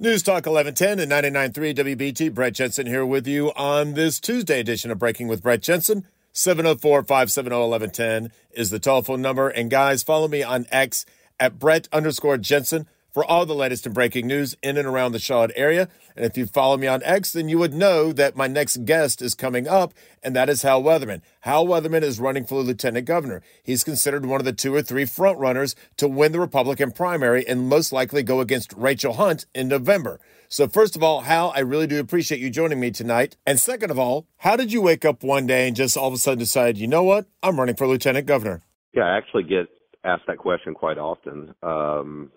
News Talk 1110 and 99.3 WBT. Brett Jensen here with you on this Tuesday edition of Breaking with Brett Jensen. 704 570 1110 is the telephone number. And guys, follow me on X at Brett underscore Jensen for all the latest and breaking news in and around the Charlotte area. And if you follow me on X, then you would know that my next guest is coming up, and that is Hal Weatherman. Hal Weatherman is running for lieutenant governor. He's considered one of the two or three front runners to win the Republican primary and most likely go against Rachel Hunt in November. So, first of all, Hal, I really do appreciate you joining me tonight. And second of all, how did you wake up one day and just all of a sudden decide, you know what, I'm running for lieutenant governor? Yeah, I actually get asked that question quite often. Um,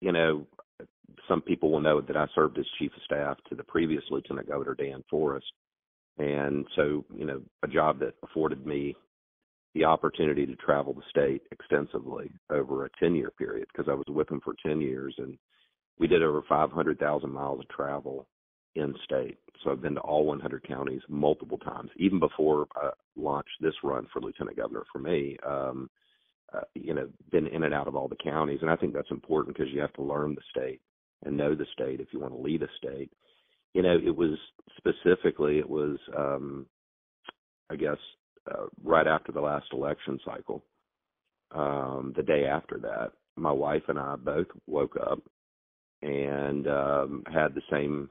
you know, some people will know that I served as chief of staff to the previous Lieutenant Governor Dan Forest, and so you know, a job that afforded me the opportunity to travel the state extensively over a 10 year period because I was with him for 10 years and we did over 500,000 miles of travel in state. So I've been to all 100 counties multiple times, even before I launched this run for lieutenant governor for me. Um, uh, you know, been in and out of all the counties, and I think that's important because you have to learn the state and know the state if you want to lead a state. You know, it was specifically, it was, um, I guess, uh, right after the last election cycle. Um, the day after that, my wife and I both woke up and um, had the same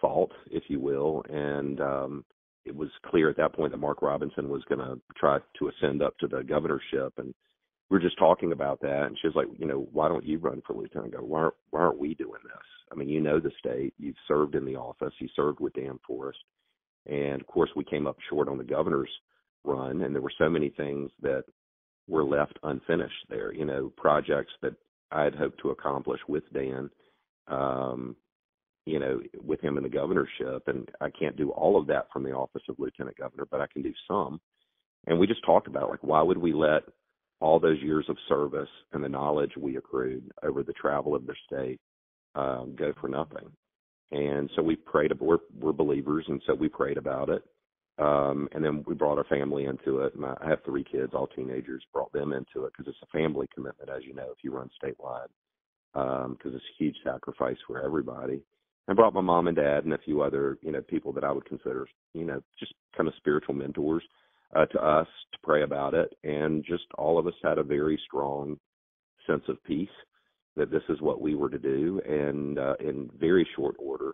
fault, if you will, and um, it was clear at that point that Mark Robinson was going to try to ascend up to the governorship, and we were just talking about that, and she was like, you know, why don't you run for lieutenant governor? Why aren't, why aren't we doing this? I mean, you know the state, you've served in the office, you served with Dan Forest, and of course we came up short on the governor's run, and there were so many things that were left unfinished there. You know, projects that I had hoped to accomplish with Dan, um, you know, with him in the governorship, and I can't do all of that from the office of lieutenant governor, but I can do some. And we just talked about like, why would we let all those years of service and the knowledge we accrued over the travel of the state um, go for nothing. And so we prayed. We're, we're believers, and so we prayed about it. Um, and then we brought our family into it. My, I have three kids, all teenagers. Brought them into it because it's a family commitment, as you know, if you run statewide, because um, it's a huge sacrifice for everybody. I brought my mom and dad and a few other, you know, people that I would consider, you know, just kind of spiritual mentors uh, to us to pray about it, and just all of us had a very strong sense of peace that this is what we were to do, and uh, in very short order,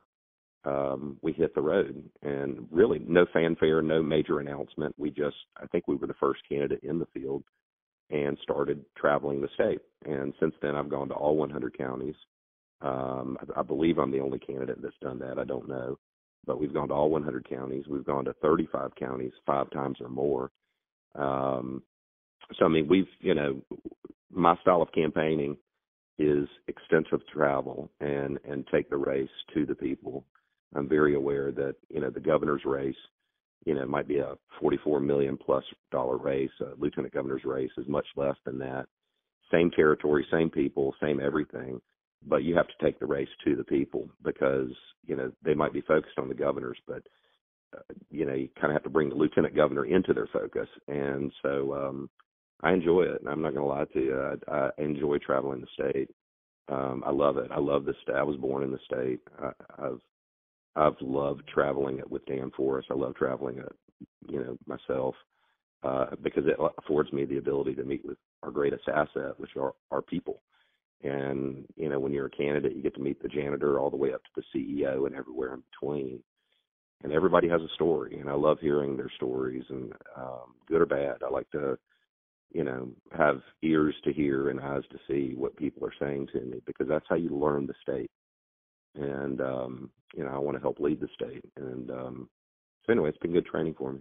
um, we hit the road, and really no fanfare, no major announcement. We just, I think, we were the first candidate in the field, and started traveling the state. And since then, I've gone to all 100 counties. Um, I, I believe I'm the only candidate that's done that. I don't know but we've gone to all 100 counties. We've gone to 35 counties five times or more. Um, so I mean, we've you know, my style of campaigning is extensive travel and and take the race to the people. I'm very aware that you know the governor's race, you know, might be a 44 million plus dollar race. A lieutenant governor's race is much less than that. Same territory, same people, same everything but you have to take the race to the people because you know they might be focused on the governors, but uh, you know you kind of have to bring the lieutenant governor into their focus, and so um, I enjoy it. And I'm not going to lie to you, I, I enjoy traveling the state. Um, I love it. I love the state. I was born in the state. I, I've I've loved traveling it with Dan Forest. I love traveling it, you know, myself uh, because it affords me the ability to meet with our greatest asset, which are our people and, you know, when you're a candidate, you get to meet the janitor all the way up to the CEO and everywhere in between. And everybody has a story, and I love hearing their stories, and um, good or bad. I like to, you know, have ears to hear and eyes to see what people are saying to me because that's how you learn the state. And um, you know, I want to help lead the state. And um, so anyway, it's been good training for me.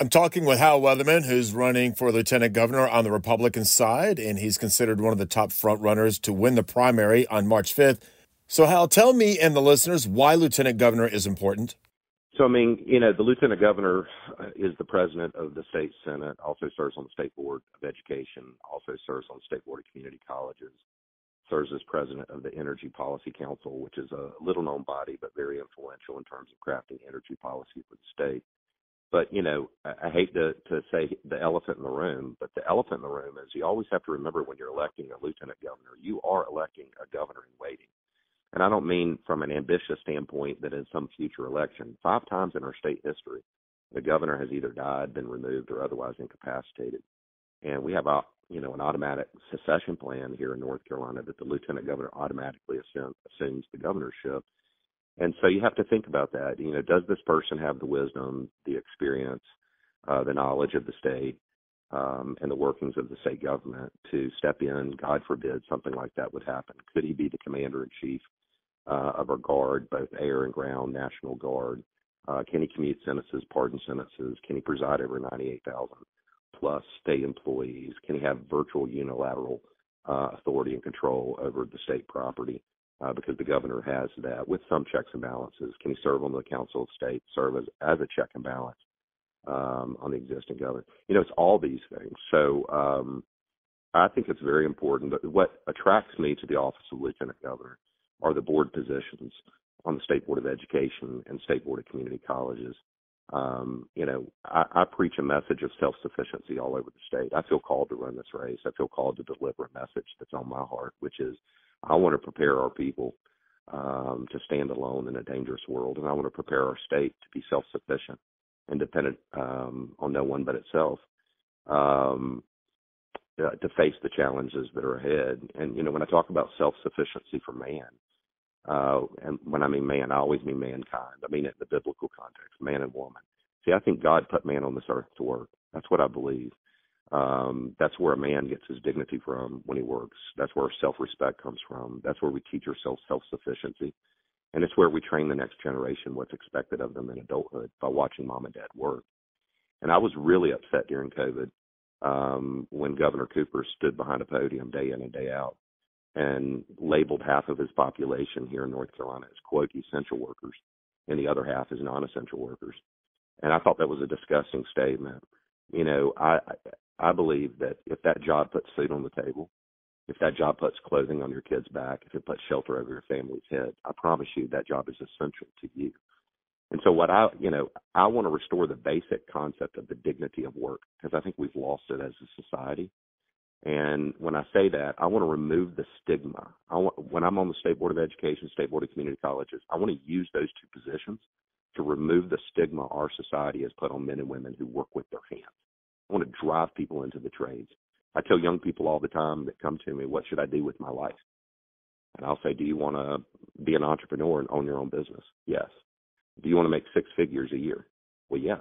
I'm talking with Hal Weatherman, who's running for lieutenant governor on the Republican side, and he's considered one of the top frontrunners to win the primary on March 5th. So, Hal, tell me and the listeners why lieutenant governor is important. So, I mean, you know, the lieutenant governor uh, is the president of the state senate, also serves on the state board of education, also serves on the state board of community colleges, serves as president of the Energy Policy Council, which is a little known body but very influential in terms of crafting energy policy for the state. But you know, I, hate to to say the elephant in the room, but the elephant in the room is you always have to remember when you're electing a lieutenant governor, you are electing a governor in waiting. And I don't mean from an ambitious standpoint that in some future election, five times in our state history, the governor has either died, been removed, or otherwise incapacitated. And we have a you know an automatic succession plan here in North Carolina that the lieutenant governor automatically assume, assumes the governorship. And so you have to think about that. You know, does this person have the wisdom, the experience, uh, the knowledge of the state, um, and the workings of the state government to step in? God forbid something like that would happen. Could he be the commander in chief uh, of our guard, both air and ground, National Guard? Uh, can he commute sentences, pardon sentences? Can he preside over 98,000 plus state employees? Can he have virtual unilateral uh, authority and control over the state property? Uh, because the governor has that with some checks and balances. Can he serve on the Council of State, serve as, as a check and balance um, on the existing governor? You know, it's all these things. So um, I think it's very important. That what attracts me to the office of Lieutenant Governor are the board positions on the State Board of Education and State Board of Community Colleges. Um, you know, I, I preach a message of self sufficiency all over the state. I feel called to run this race. I feel called to deliver a message that's on my heart, which is I want to prepare our people um, to stand alone in a dangerous world, and I want to prepare our state to be self sufficient and dependent um, on no one but itself. Um, uh, to face the challenges that are ahead. And you know, when I talk about self-sufficiency for man, uh, and when I mean man, I always mean mankind. I mean it in the biblical context, man and woman. See, I think God put man on this earth to work. That's what I believe. Um, that's where a man gets his dignity from when he works. That's where self-respect comes from. That's where we teach ourselves self-sufficiency. And it's where we train the next generation what's expected of them in adulthood by watching mom and dad work. And I was really upset during COVID um, when Governor Cooper stood behind a podium day in and day out and labeled half of his population here in North Carolina as quote essential workers and the other half as non-essential workers. And I thought that was a disgusting statement. You know, I I believe that if that job puts food on the table, if that job puts clothing on your kid's back, if it puts shelter over your family's head, I promise you that job is essential to you. And so what I, you know, I want to restore the basic concept of the dignity of work because I think we've lost it as a society. And when I say that, I want to remove the stigma. I want, when I'm on the State Board of Education, State Board of Community Colleges, I want to use those two positions to remove the stigma our society has put on men and women who work with their hands. I want to drive people into the trades. I tell young people all the time that come to me, what should I do with my life? And I'll say, do you want to be an entrepreneur and own your own business? Yes. Do you want to make six figures a year? Well, yeah.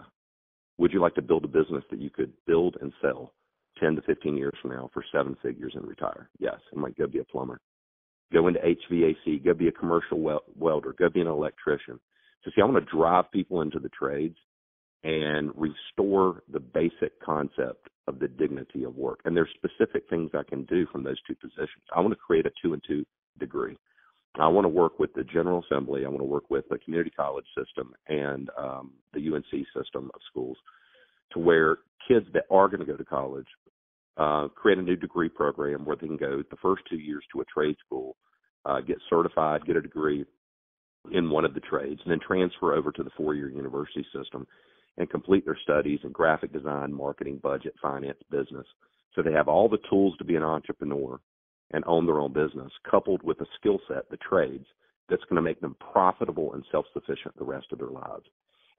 Would you like to build a business that you could build and sell 10 to 15 years from now for seven figures and retire. Yes, I might go be a plumber. Go into HVAC, go be a commercial wel- welder, go be an electrician. So see, I want to drive people into the trades and restore the basic concept of the dignity of work. And there's specific things I can do from those two positions. I want to create a two and two degree. I want to work with the General Assembly. I want to work with the community college system and um, the UNC system of schools to where kids that are going to go to college uh, create a new degree program where they can go the first two years to a trade school, uh, get certified, get a degree in one of the trades, and then transfer over to the four year university system and complete their studies in graphic design, marketing, budget, finance, business. So they have all the tools to be an entrepreneur and own their own business, coupled with a skill set, the trades, that's going to make them profitable and self sufficient the rest of their lives.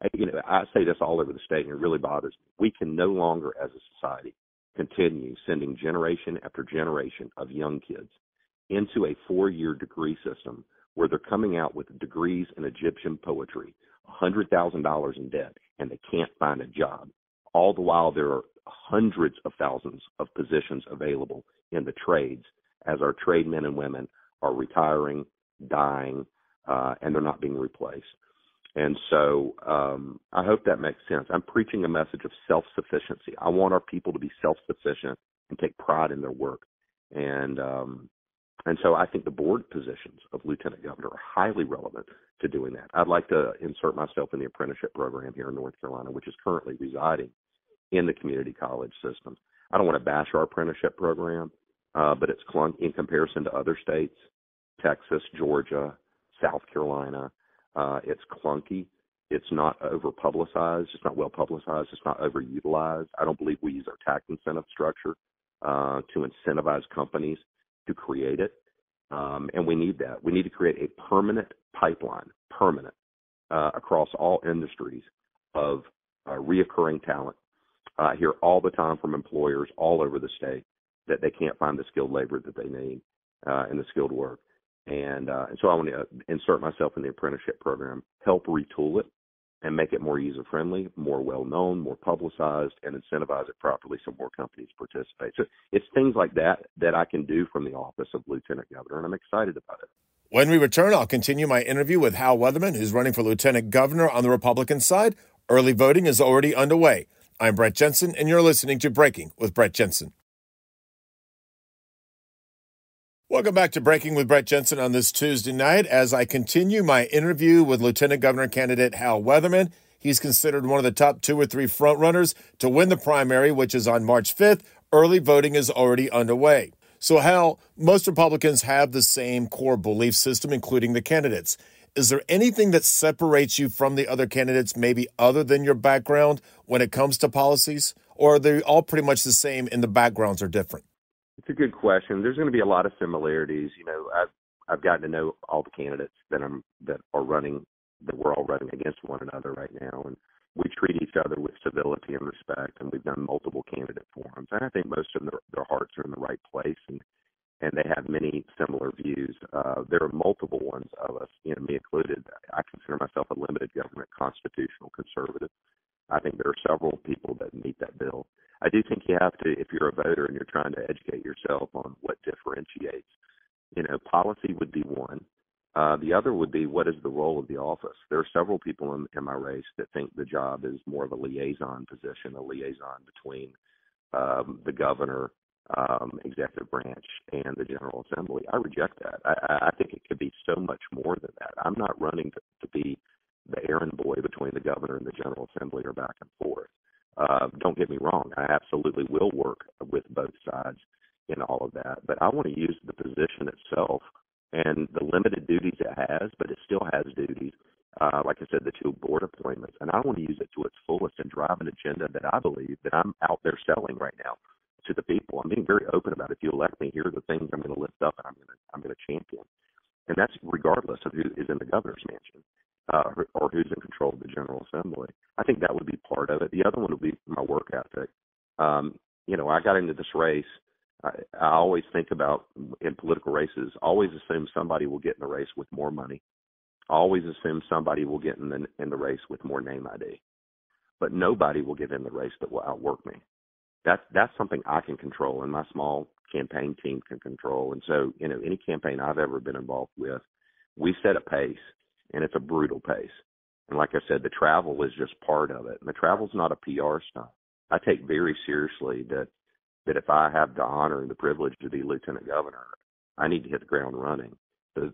And, you know, I say this all over the state, and it really bothers me. We can no longer, as a society, continue sending generation after generation of young kids into a four year degree system where they're coming out with degrees in Egyptian poetry, $100,000 in debt, and they can't find a job. All the while, there are hundreds of thousands of positions available in the trades as our trade men and women are retiring, dying, uh, and they're not being replaced. And so um, I hope that makes sense. I'm preaching a message of self sufficiency. I want our people to be self sufficient and take pride in their work. And um, and so I think the board positions of lieutenant governor are highly relevant to doing that. I'd like to insert myself in the apprenticeship program here in North Carolina, which is currently residing in the community college system. I don't want to bash our apprenticeship program, uh, but it's clunk in comparison to other states, Texas, Georgia, South Carolina. Uh, it's clunky. It's not over publicized. It's not well publicized. It's not overutilized. I don't believe we use our tax incentive structure uh, to incentivize companies to create it. Um, and we need that. We need to create a permanent pipeline, permanent, uh, across all industries of uh, reoccurring talent. Uh, I hear all the time from employers all over the state that they can't find the skilled labor that they need uh, and the skilled work. And, uh, and so I want to insert myself in the apprenticeship program, help retool it, and make it more user friendly, more well known, more publicized, and incentivize it properly so more companies participate. So it's things like that that I can do from the office of Lieutenant Governor, and I'm excited about it. When we return, I'll continue my interview with Hal Weatherman, who's running for Lieutenant Governor on the Republican side. Early voting is already underway. I'm Brett Jensen, and you're listening to Breaking with Brett Jensen. Welcome back to Breaking with Brett Jensen on this Tuesday night as I continue my interview with Lieutenant Governor candidate Hal Weatherman. He's considered one of the top two or three frontrunners to win the primary, which is on March 5th. Early voting is already underway. So, Hal, most Republicans have the same core belief system, including the candidates. Is there anything that separates you from the other candidates, maybe other than your background, when it comes to policies? Or are they all pretty much the same and the backgrounds are different? It's a good question. There's going to be a lot of similarities. You know, I've I've gotten to know all the candidates that I'm that are running that we're all running against one another right now, and we treat each other with civility and respect. And we've done multiple candidate forums, and I think most of their, their hearts are in the right place, and and they have many similar views. Uh, there are multiple ones of us, you know, me included. I consider myself a limited government constitutional conservative. I think there are several people that meet that bill. I do think you have to, if you're a voter and you're trying to educate yourself on what differentiates, you know, policy would be one. Uh, the other would be what is the role of the office? There are several people in, in my race that think the job is more of a liaison position, a liaison between um, the governor, um, executive branch, and the General Assembly. I reject that. I, I think it could be so much more than that. I'm not running to, to be the errand boy between the governor and the General Assembly or back and forth. Uh, don't get me wrong, I absolutely will work with both sides in all of that, but I want to use the position itself and the limited duties it has, but it still has duties. Uh, like I said, the two board appointments, and I want to use it to its fullest and drive an agenda that I believe that I'm out there selling right now to the people. I'm being very open about it. if you elect me, here are the things I'm going to lift up and I'm going to I'm going to champion, and that's regardless of who is in the governor's mansion uh, or who's in control of the General Assembly. I think that would be part of it. The other one would be my work ethic. Um, you know, I got into this race. I, I always think about in political races. Always assume somebody will get in the race with more money. Always assume somebody will get in the in the race with more name ID. But nobody will get in the race that will outwork me. That's that's something I can control, and my small campaign team can control. And so, you know, any campaign I've ever been involved with, we set a pace and it's a brutal pace. And like I said, the travel is just part of it. And the travel's not a PR stunt. I take very seriously that that if I have the honor and the privilege to be lieutenant governor, I need to hit the ground running.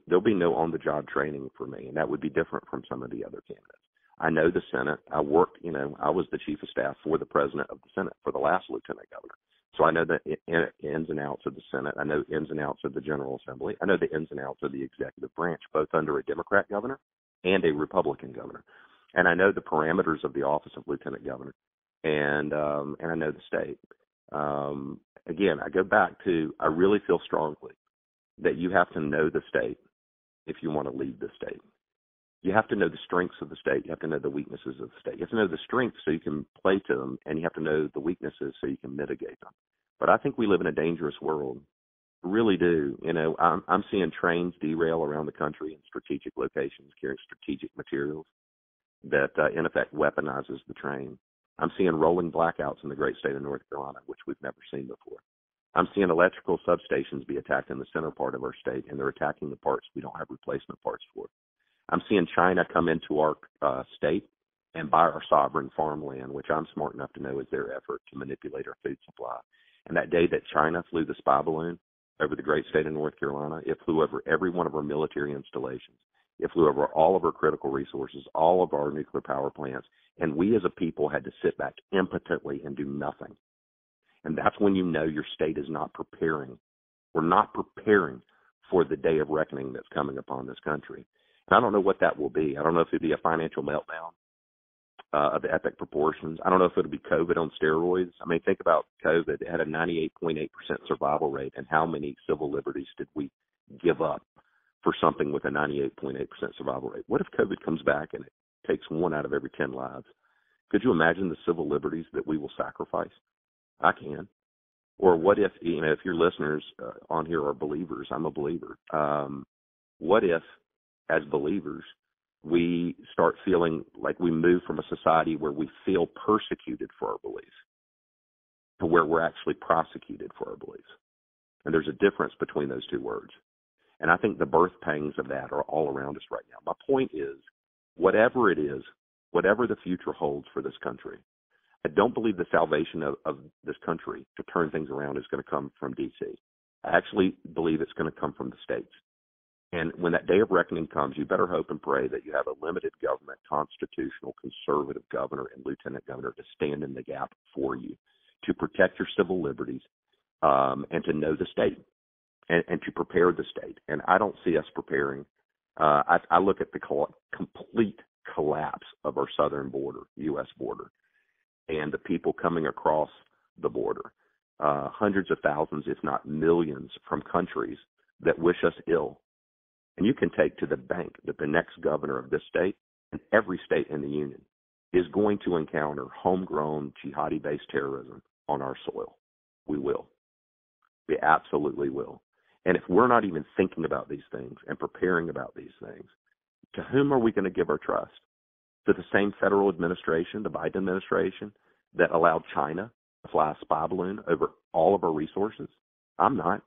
There'll be no on-the-job training for me, and that would be different from some of the other candidates. I know the Senate. I worked, you know, I was the chief of staff for the president of the Senate for the last lieutenant governor. So I know the ins and outs of the Senate. I know ins and outs of the General Assembly. I know the ins and outs of the executive branch, both under a Democrat governor and a Republican governor. And I know the parameters of the office of lieutenant governor, and um, and I know the state. Um, again, I go back to I really feel strongly that you have to know the state if you want to lead the state you have to know the strengths of the state. You have to know the weaknesses of the state. You have to know the strengths so you can play to them, and you have to know the weaknesses so you can mitigate them. But I think we live in a dangerous world. really do. You know, I'm, I'm seeing trains derail around the country in strategic locations carrying strategic materials that, uh, in effect, weaponizes the train. I'm seeing rolling blackouts in the great state of North Carolina, which we've never seen before. I'm seeing electrical substations be attacked in the center part of our state, and they're attacking the parts we don't have replacement parts for. I'm seeing China come into our uh, state and buy our sovereign farmland, which I'm smart enough to know is their effort to manipulate our food supply. And that day that China flew the spy balloon over the great state of North Carolina, it flew over every one of our military installations. It flew over all of our critical resources, all of our nuclear power plants, and we as a people had to sit back impotently and do nothing. And that's when you know your state is not preparing. We're not preparing for the day of reckoning that's coming upon this country. I don't know what that will be. I don't know if it'll be a financial meltdown uh, of epic proportions. I don't know if it'll be COVID on steroids. I mean, think about COVID. It had a 98.8% survival rate, and how many civil liberties did we give up for something with a 98.8% survival rate. What if COVID comes back and it takes one out of every 10 lives? Could you imagine the civil liberties that we will sacrifice? I can. Or what if, you know, if your listeners uh, on here are believers, I'm a believer. Um, what if, as believers, we start feeling like we move from a society where we feel persecuted for our beliefs to where we're actually prosecuted for our beliefs? And there's a difference between those two words. And I think the birth pangs of that are all around us right now. My point is, whatever it is, whatever the future holds for this country, I don't believe the salvation of, of this country to turn things around is going to come from D.C. I actually believe it's going to come from the states. And when that day of reckoning comes, you better hope and pray that you have a limited government, constitutional, conservative governor and lieutenant governor to stand in the gap for you, to protect your civil liberties, um, and to know the state and, and to prepare the state. And I don't see us preparing. Uh, I, I look at the complete collapse of our southern border, U.S. border, and the people coming across the border, uh, hundreds of thousands, if not millions, from countries that wish us ill. And you can take to the bank that the next governor of this state and every state in the union is going to encounter homegrown jihadi based terrorism on our soil. We will. We absolutely will. And if we're not even thinking about these things and preparing about these things, to whom are we going to give our trust? To the same federal administration, the Biden administration, that allowed China to fly a spy balloon over all of our resources? I'm not.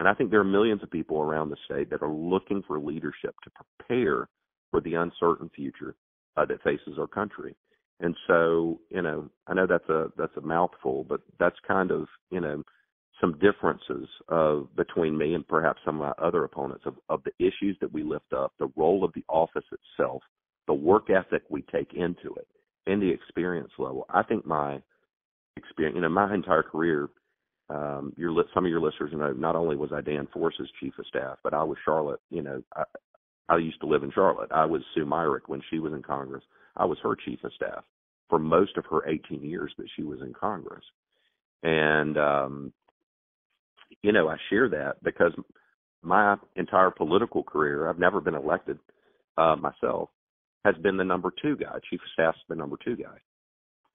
And I think there are millions of people around the state that are looking for leadership to prepare for the uncertain future uh, that faces our country. And so, you know, I know that's a that's a mouthful, but that's kind of, you know, some differences of between me and perhaps some of my other opponents of, of the issues that we lift up, the role of the office itself, the work ethic we take into it, and the experience level. I think my experience, you know, my entire career, um, your some of your listeners know not only was I Dan Forest's chief of staff, but I was Charlotte. You know, I, I used to live in Charlotte. I was Sue Myrick when she was in Congress. I was her chief of staff for most of her 18 years that she was in Congress. And um, you know, I share that because my entire political career, I've never been elected uh, myself, has been the number two guy. Chief of staff's the number two guy.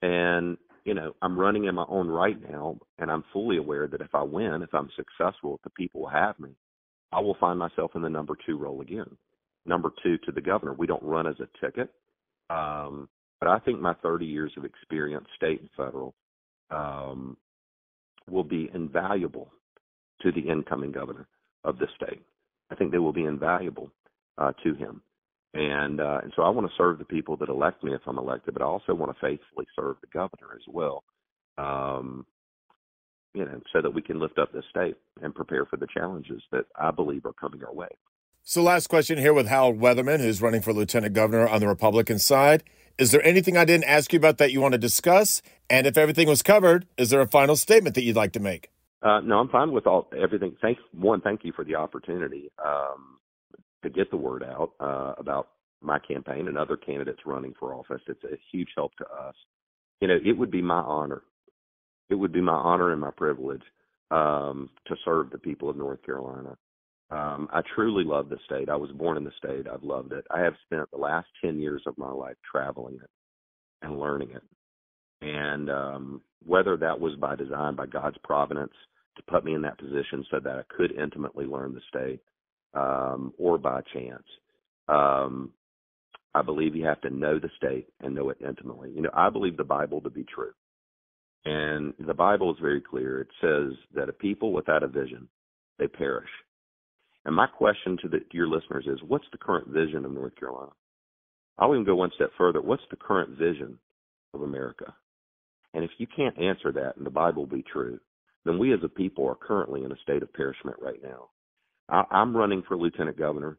And, you know, I'm running in my own right now, and I'm fully aware that if I win, if I'm successful, if the people will have me, I will find myself in the number two role again. Number two to the governor. We don't run as a ticket. Um, but I think my 30 years of experience, state and federal, um, will be invaluable to the incoming governor of the state. I think they will be invaluable uh, to him. And uh, and so I want to serve the people that elect me if I'm elected, but I also want to faithfully serve the governor as well. Um, you know, so that we can lift up this state and prepare for the challenges that I believe are coming our way. So, last question here with Harold Weatherman, who's running for lieutenant governor on the Republican side. Is there anything I didn't ask you about that you want to discuss? And if everything was covered, is there a final statement that you'd like to make? Uh, no, I'm fine with all everything. Thanks, one, thank you for the opportunity um, to get the word out uh, about my campaign and other candidates running for office. It's a huge help to us. You know, it would be my honor. It would be my honor and my privilege um, to serve the people of North Carolina. Um, I truly love the state. I was born in the state. I've loved it. I have spent the last 10 years of my life traveling it and learning it. And um, whether that was by design, by God's providence, to put me in that position so that I could intimately learn the state, um, or by chance. Um, I believe you have to know the state and know it intimately. You know, I believe the Bible to be true. And the Bible is very clear. It says that a people without a vision, they perish. And my question to, the, to your listeners is, what's the current vision of North Carolina? I'll even go one step further. What's the current vision of America? And if you can't answer that and the Bible be true, then we as a people are currently in a state of perishment right now. I, am running for lieutenant governor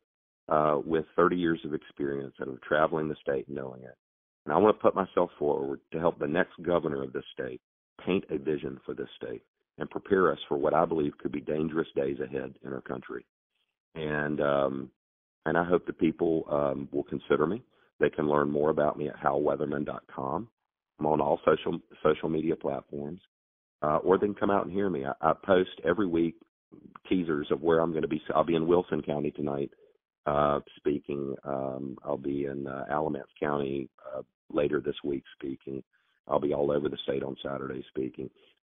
uh, with 30 years of experience and of traveling the state knowing it. And I want to put myself forward to help the next governor of this state paint a vision for this state and prepare us for what I believe could be dangerous days ahead in our country. And um, and I hope the people um, will consider me. They can learn more about me at halweatherman.com. I'm on all social social media platforms, uh, or they can come out and hear me. I, I post every week teasers of where I'm going to be. I'll be in Wilson County tonight uh, speaking. Um, I'll be in uh, Alamance County uh, later this week speaking. I'll be all over the state on Saturday speaking.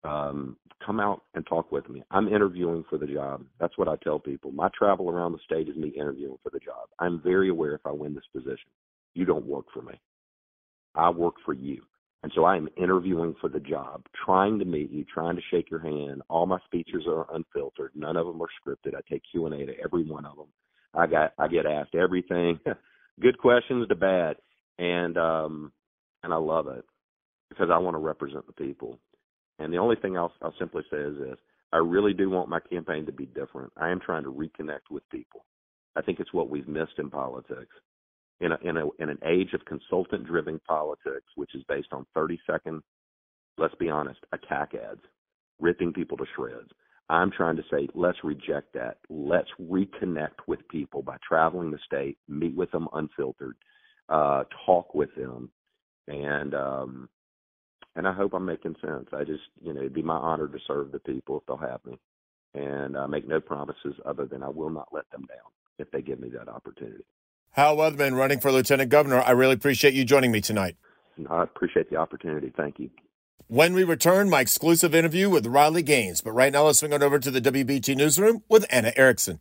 Um, come out and talk with me. I'm interviewing for the job. That's what I tell people. My travel around the state is me interviewing for the job. I'm very aware if I win this position, you don't work for me. I work for you. And so I am interviewing for the job, trying to meet you, trying to shake your hand. All my speeches are unfiltered. None of them are scripted. I take Q and A to every one of them. I got I get asked everything, good questions to bad, and um, and I love it because I want to represent the people. And the only thing I'll, I'll simply say is this: I really do want my campaign to be different. I am trying to reconnect with people. I think it's what we've missed in politics in a, in a in an age of consultant driven politics, which is based on 30 second, let's be honest, attack ads, ripping people to shreds. I'm trying to say let's reject that. Let's reconnect with people by traveling the state, meet with them unfiltered, uh, talk with them, and um, and I hope I'm making sense. I just you know it'd be my honor to serve the people if they'll have me, and I make no promises other than I will not let them down if they give me that opportunity. Hal Weatherman running for Lieutenant Governor. I really appreciate you joining me tonight. I appreciate the opportunity. Thank you. When we return, my exclusive interview with Riley Gaines. But right now, let's swing on over to the WBT newsroom with Anna Erickson.